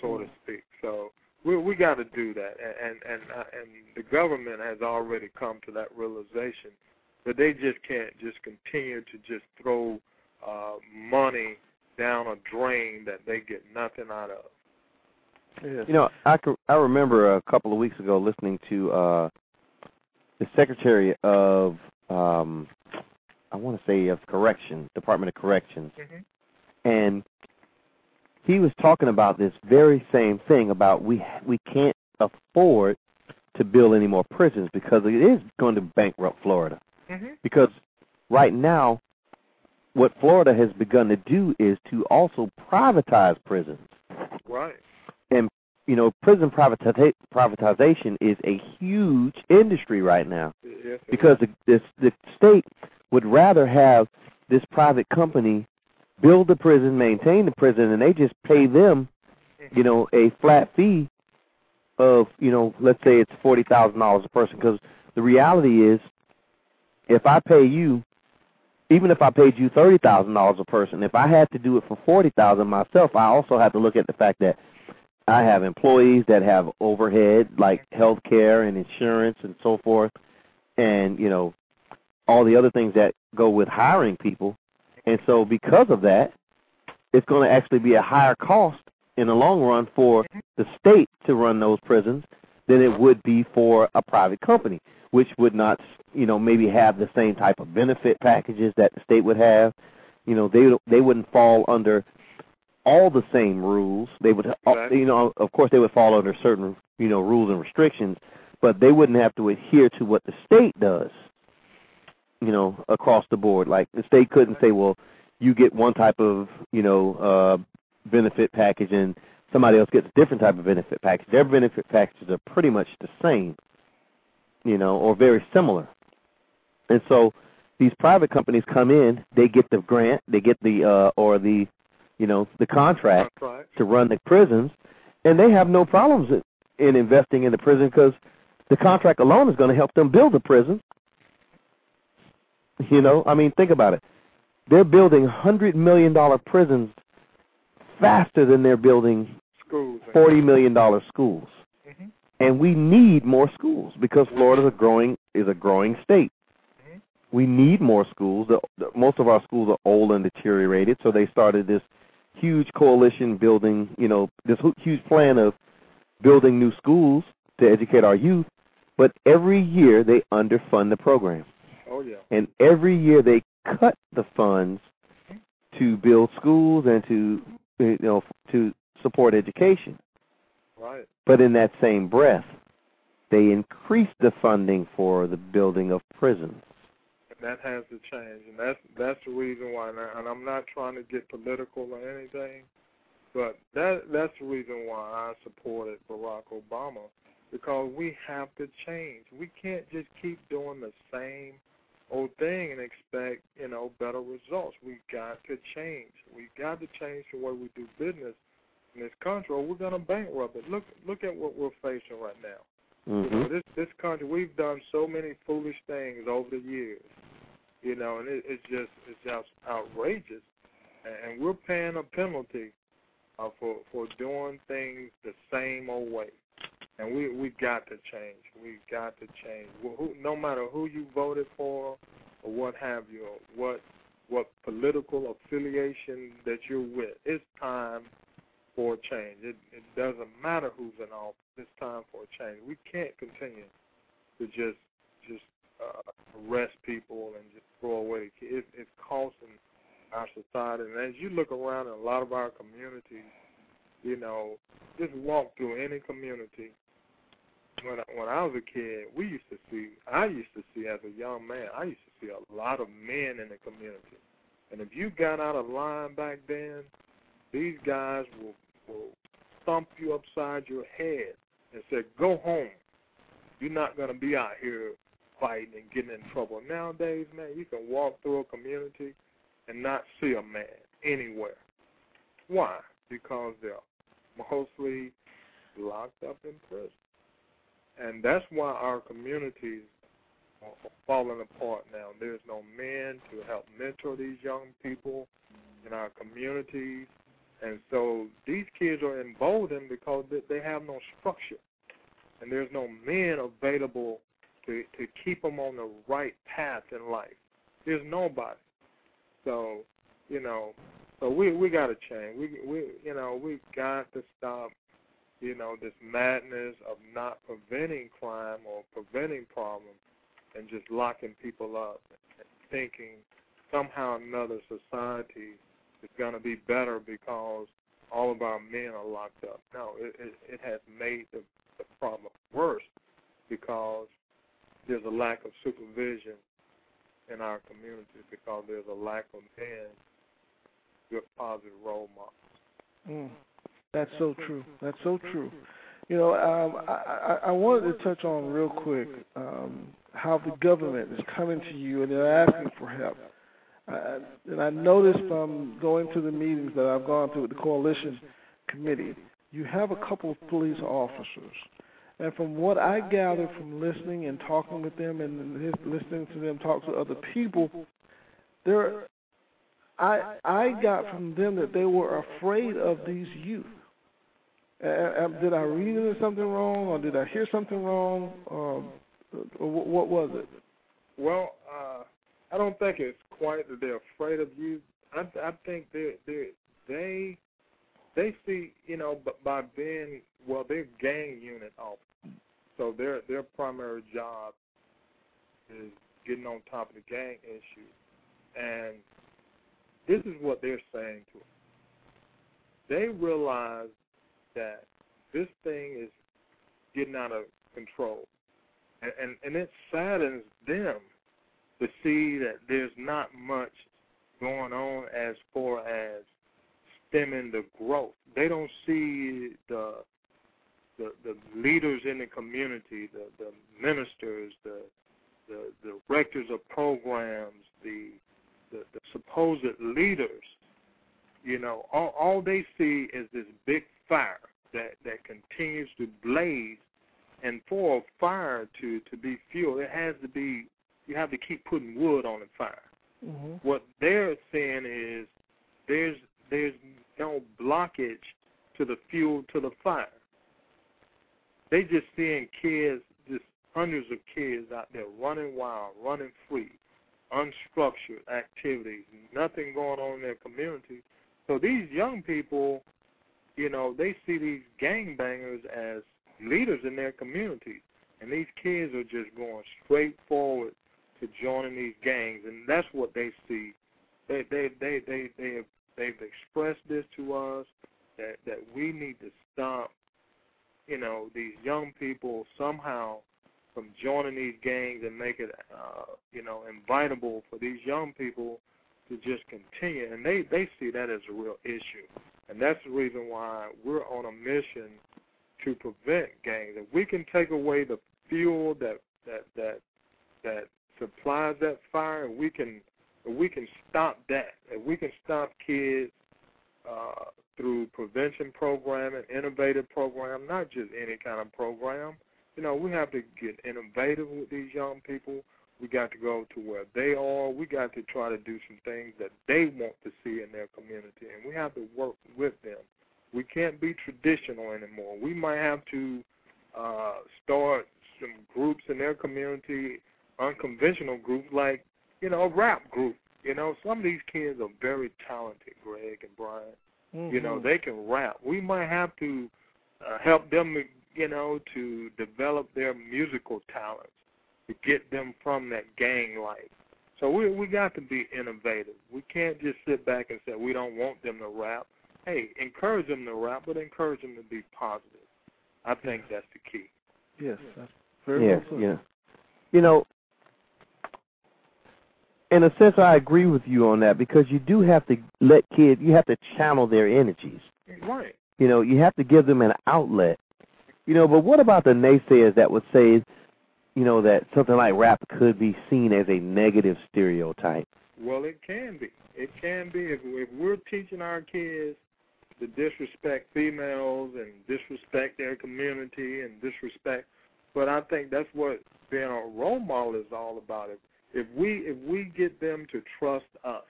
so to speak. So we we got to do that, and and and, uh, and the government has already come to that realization that they just can't just continue to just throw uh, money down a drain that they get nothing out of. Yes. You know, I can, I remember a couple of weeks ago listening to uh the Secretary of um I want to say of Correction, Department of Corrections, Mm-hmm. and he was talking about this very same thing about we we can't afford to build any more prisons because it is going to bankrupt Florida. Mm-hmm. Because right now, what Florida has begun to do is to also privatize prisons. Right. And you know, prison privati- privatization is a huge industry right now Yes. because is. the, the state would rather have this private company build the prison, maintain the prison, and they just pay them, you know, a flat fee of, you know, let's say it's forty thousand dollars a person. Because the reality is, if I pay you, even if I paid you thirty thousand dollars a person, if I had to do it for forty thousand myself, I also have to look at the fact that I have employees that have overhead like health care and insurance and so forth, and you know, all the other things that go with hiring people. And so because of that, it's going to actually be a higher cost in the long run for the state to run those prisons than it would be for a private company, which would not, you know, maybe have the same type of benefit packages that the state would have. You know, they they wouldn't fall under all the same rules. They would, Exactly. you know, of course, they would fall under certain, you know, rules and restrictions, but they wouldn't have to adhere to what the state does. You know, across the board, like the state couldn't say, well, you get one type of, you know, uh benefit package and somebody else gets a different type of benefit package. Their benefit packages are pretty much the same, you know, or very similar. And so these private companies come in, they get the grant, they get the uh or the you know, the contract to run the prisons, and they have no problems in, in investing in the prison because the contract alone is going to help them build the prison. You know, I mean, think about it. They're building hundred million dollar prisons faster than they're building Schools. forty million dollar schools, Mhm. and we need more schools because Florida is a growing is a growing state. Mhm. We need more schools. The, the, most of our schools are old and deteriorated, so they started this huge coalition building, you know, this hu- huge plan of building new schools to educate our youth. But every year they underfund the program, Oh yeah. and every year they cut the funds to build schools and to, you know, to support education. Right. But in that same breath, they increase the funding for the building of prisons. That has to change, and that's that's the reason why. And, I, and I'm not trying to get political or anything, but that that's the reason why I supported Barack Obama because we have to change. We can't just keep doing the same old thing and expect you know better results. We got to change. We got to change the way we do business in this country, or we're gonna bankrupt it. Look look at what we're facing right now. You know, this this country, we've done so many foolish things over the years. You know, and it, it's just it's just outrageous, and, and we're paying a penalty uh, for for doing things the same old way. And we we got to change. We got to change. Wh- Who, no matter who you voted for or what have you, or what what political affiliation that you're with, it's time for a change. It it doesn't matter who's in office. It's time for a change. We can't continue to just just uh, arrest people and just throw away. It, it's costing our society. And as you look around in a lot of our communities, you know, just walk through any community. When I, when I was a kid, we used to see. I used to see as a young man. I used to see a lot of men in the community. And if you got out of line back then, these guys will will thump you upside your head and say, "Go home. You're not going to be out here fighting and getting in trouble." Nowadays, man, you can walk through a community and not see a man anywhere. Why? Because they're mostly locked up in prison, and that's why our communities are falling apart now. There's no men to help mentor these young people in our communities. And so these kids are emboldened because they- have no structure, and there's no men available to to keep them on the right path in life. There's nobody. So, you know, So we we got to change. We we you know we got to stop you know this madness of not preventing crime or preventing problems and just locking people up and thinking somehow or another society is going to be better because all of our men are locked up. No, it it, it has made the, the problem worse because there's a lack of supervision in our communities because there's a lack of men, good positive role models. Mm. That's so true. That's so true. You know, um, I, I, I wanted to touch on real quick um, how the government is coming to you and they're asking for help. Uh, and I noticed from going to the meetings that I've gone to with the coalition committee, you have a couple of police officers. And from what I gathered from listening and talking with them and listening to them talk to other people, there, I I got from them that they were afraid of these youth. Uh, did I read something wrong, or did I hear something wrong, um, or what was it? Well, uh, I don't think it's quite that they're afraid of you. I I think they they they they see you know by being well they're gang unit officers, so their their primary job is getting on top of the gang issue, and this is what they're saying to us. They realize that this thing is getting out of control, and and, and it saddens them to see that there's not much going on as far as stemming the growth. They don't see the the, the leaders in the community, the, the ministers, the, the the directors of programs, the, the the supposed leaders. You know, all all they see is this big fire that that continues to blaze, and for a fire to to be fueled, it has to be you have to keep putting wood on the fire. Mm-hmm. What they're saying is there's there's no blockage to the fuel to the fire. They just seeing kids, just hundreds of kids out there running wild, running free, unstructured activities, nothing going on in their community. So these young people, you know, they see these gangbangers as leaders in their communities. And these kids are just going straight forward to joining these gangs, and that's what they see. They they they they they have they've expressed this to us that that we need to stop, you know, these young people somehow from joining these gangs and make it, uh, you know, invitable for these young people to just continue. And they they see that as a real issue, and that's the reason why we're on a mission to prevent gangs. If we can take away the fuel that that that that supplies that fire, and we can we can stop that, if we can stop kids uh, through prevention programming, innovative program, not just any kind of program. You know, we have to get innovative with these young people. We got to go to where they are. We got to try to do some things that they want to see in their community, and we have to work with them. We can't be traditional anymore. We might have to uh, start some groups in their community unconventional group like, you know, a rap group. You know, some of these kids are very talented, Greg and Brian. Mm-hmm. You know, they can rap. We might have to uh, help them, you know, to develop their musical talents to get them from that gang life. So we we got to be innovative. We can't just sit back and say we don't want them to rap. Hey, encourage them to rap, but encourage them to be positive. I think that's the key. Yes, that's very yes, well yeah. You know, in a sense, I agree with you on that because you do have to let kids, you have to channel their energies. Right. You know, you have to give them an outlet. You know, but what about the naysayers that would say, you know, that something like rap could be seen as a negative stereotype? Well, it can be. It can be if, if we're teaching our kids to disrespect females and disrespect their community and disrespect. But I think that's what being a role model is all about. If if we if we get them to trust us,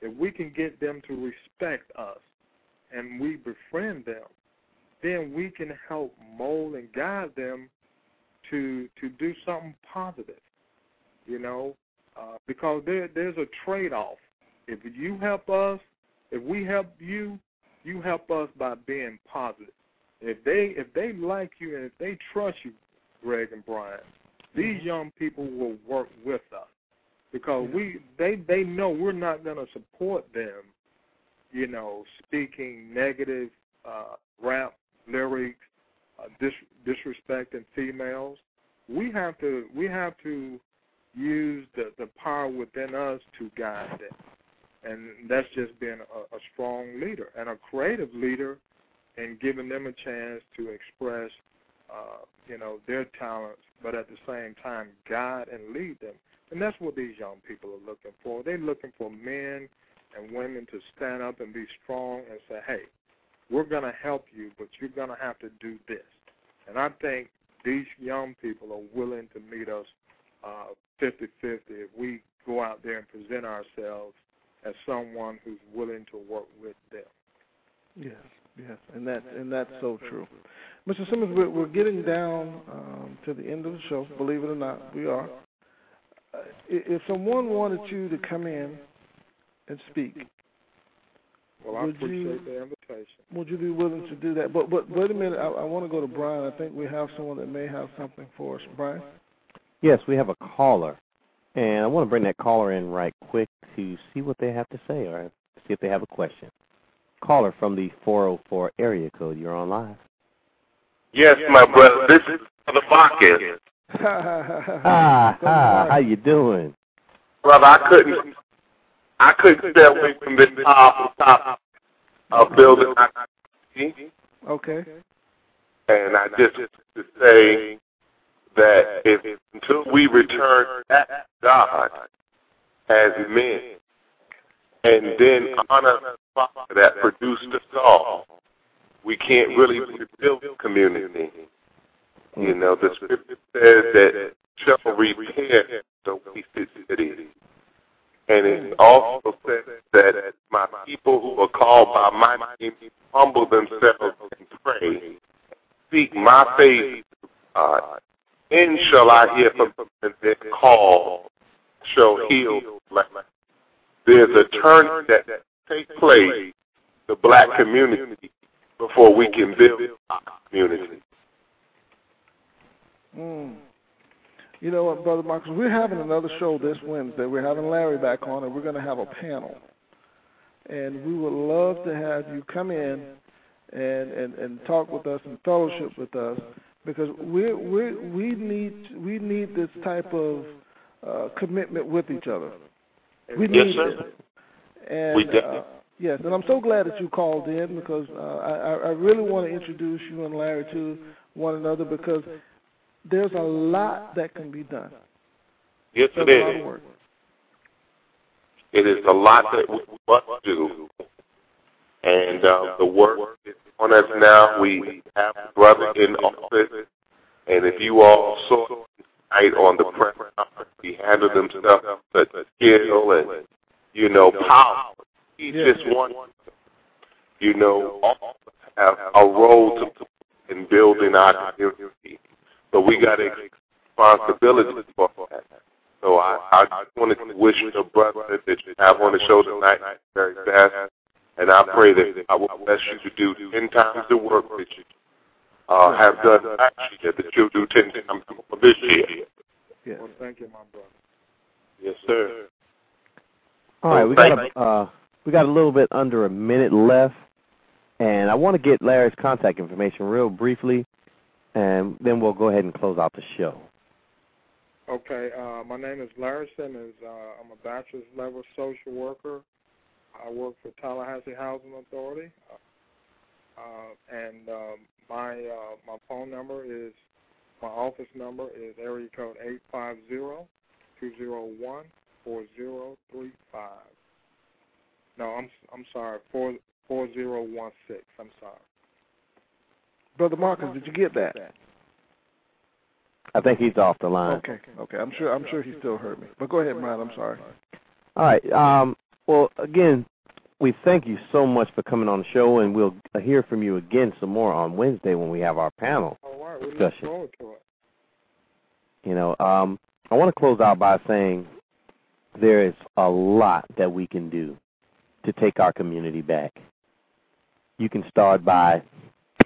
if we can get them to respect us, and we befriend them, then we can help mold and guide them to to do something positive. You know, uh, because there there's a trade off. If you help us, if we help you, you help us by being positive. If they if they like you and if they trust you, Greg and Brian, these mm-hmm. young people will work with us because we they they know we're not going to support them, you know, speaking negative uh, rap lyrics, uh, dis, disrespecting females. We have to we have to use the the power within us to guide them, and that's just being a, a strong leader and a creative leader, and giving them a chance to express, uh, you know, their talents, but at the same time guide and lead them and that's what these young people are looking for. They're looking for men and women to stand up and be strong and say, hey, we're going to help you, but you're going to have to do this. And I think these young people are willing to meet us uh, 50 50 if we go out there and present ourselves as someone who's willing to work with them. Yes, yes, and that and that's so true. Mr. Simmons, we're, we're getting down um, to the end of the show. Believe it or not, we are if someone wanted you to come in and speak, well, I appreciate you, the invitation. Would you be willing to do that? But but wait a minute, I, I want to go to Brian. I think we have someone that may have something for us. Brian. Yes, we have a caller, and I want to bring that caller in right quick to see what they have to say or see if they have a question. Caller from the 404 area code. You're on live. Yes, my brother. This is the Bacchus ah, ah, how you doing? Brother, I couldn't I couldn't stay away from this top top of building. Okay. And I just to say that if until we return back to God as men and then honor that produced us all, we can't really rebuild community. You know, the scripture says that shall repair the wasted city. And it also says that my people who are called by my name humble themselves and pray, seek my face, God. Then shall I hear from them their call shall heal There's a turn that takes place the black community before we can build our community. Mm. You know what, Brother Marcus? We're having another show this Wednesday. We're having Larry back on, and we're going to have a panel. And we would love to have you come in and, and, and talk with us and fellowship with us because we we we need we need this type of uh, commitment with each other. We need yes, sir. it. And, we uh, yes, and I'm so glad that you called in because uh, I, I really want to introduce you and Larry to one another because there's a lot that can be done. Yes, There's it is. It is a lot that we must do. And uh, the work is on us now. We have a brother in office. And if you all saw tonight on the press conference, he handled himself such skill and, you know, power. He just wants, you know, have a role to play in building our community. So we got a responsibility for that. So I, I just wanted to wish the brother that you have on the show tonight very fast. And I pray that I will bless you to do ten times the work that you uh, have done last year, that you'll do ten times more this year. Yes. Well, thank you, my brother. Yes, sir. All right, we got a, uh, we got a little bit under a minute left, and I want to get Larry's contact information real briefly and then we'll go ahead and close out the show. Okay, uh, my name is Larry Simmons. Uh, I'm a bachelor's level social worker. I work for Tallahassee Housing Authority, uh, and um, my uh, my phone number is my office number is area code eight five zero two zero one four zero three five. No, I'm I'm sorry, four four zero one six. I'm sorry. Brother Marcus, did you get that? I think he's off the line. Okay, okay. I'm sure I'm sure he still heard me. But go ahead, Brian. I'm sorry. All right. Um, well, again, we thank you so much for coming on the show, and we'll hear from you again some more on Wednesday when we have our panel All right. We discussion. Look forward to it. You know, um, I want to close out by saying there is a lot that we can do to take our community back. You can start by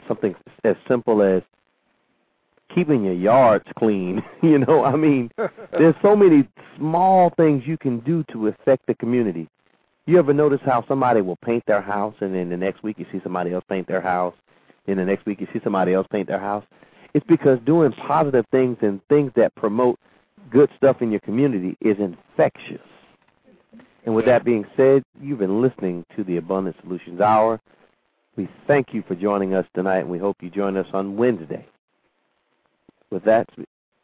something as simple as keeping your yards clean. you know, I mean, there's so many small things you can do to affect the community. You ever notice how somebody will paint their house and then the next week you see somebody else paint their house, and the next week you see somebody else paint their house? It's because doing positive things and things that promote good stuff in your community is infectious. And with that being said, you've been listening to the Abundant Solutions Hour. We thank you for joining us tonight, and we hope you join us on Wednesday. With that,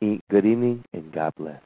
good evening and God bless.